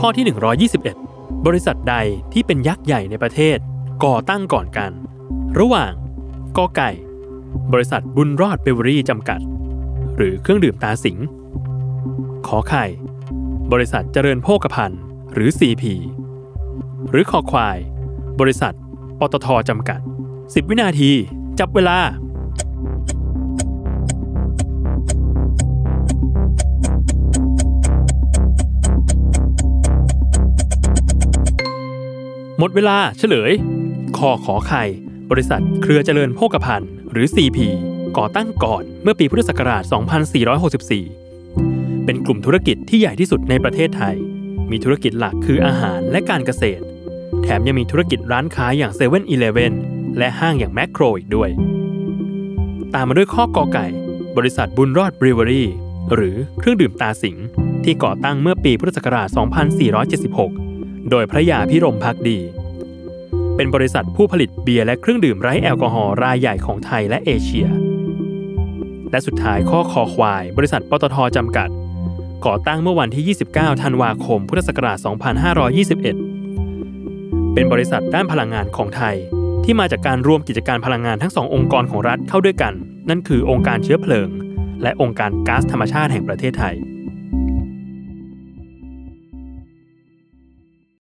ข้อที่ 121 บริษัทใดที่เป็นยักษ์ใหญ่ในประเทศ ก่อตั้งก่อนกัน ระหว่างกอไก่ บริษัทบุญรอดเบเวอรี่จำกัด หรือเครื่องดื่มตาสิง ขอไข่ บริษัทเจริญโภคภัณฑ์หรือ CP หรือขอควาย บริษัทปตทจำกัด 10 วินาที จับเวลา หมดเวลาเฉลยคอขอไข่ บริษัทเครือเจริญโภคภัณฑ์ หรือ CP ก่อตั้งก่อนเมื่อปีพุทธศักราช 2464 เป็นกลุ่มธุรกิจที่ใหญ่ที่สุดในประเทศไทย มีธุรกิจหลักคืออาหารและการเกษตร แถมยังมีธุรกิจร้านค้าอย่าง7 e เ e ่ e อและห้างอย่างแมคโครอีกด้วย ตามมาด้วยข้อกอไก่ บริษัทบุญรอดบริเวอรี่หรือเครื่องดื่มตาสิงที่ก่อตั้งเมื่อปีพุทธศักราช 2476 โดยพระยาพิรมพักดี เป็นบริษัทผู้ผลิตเบียร์และเครื่องดื่มไร้แอลกอฮอล์รายใหญ่ของไทยและเอเชีย และสุดท้ายข้อคอควาย บริษัทปตทจำกัด ก่อตั้งเมื่อวันที่ 29 ธันวาคม พุทธศักราช 2521 เป็นบริษัทด้านพลังงานของไทย ที่มาจากการรวมกิจการพลังงานทั้งสององค์กรของรัฐเข้าด้วยกัน นั่นคือองค์การเชื้อเพลิง และองค์การก๊าซธรรมชาติแห่งประเทศไทย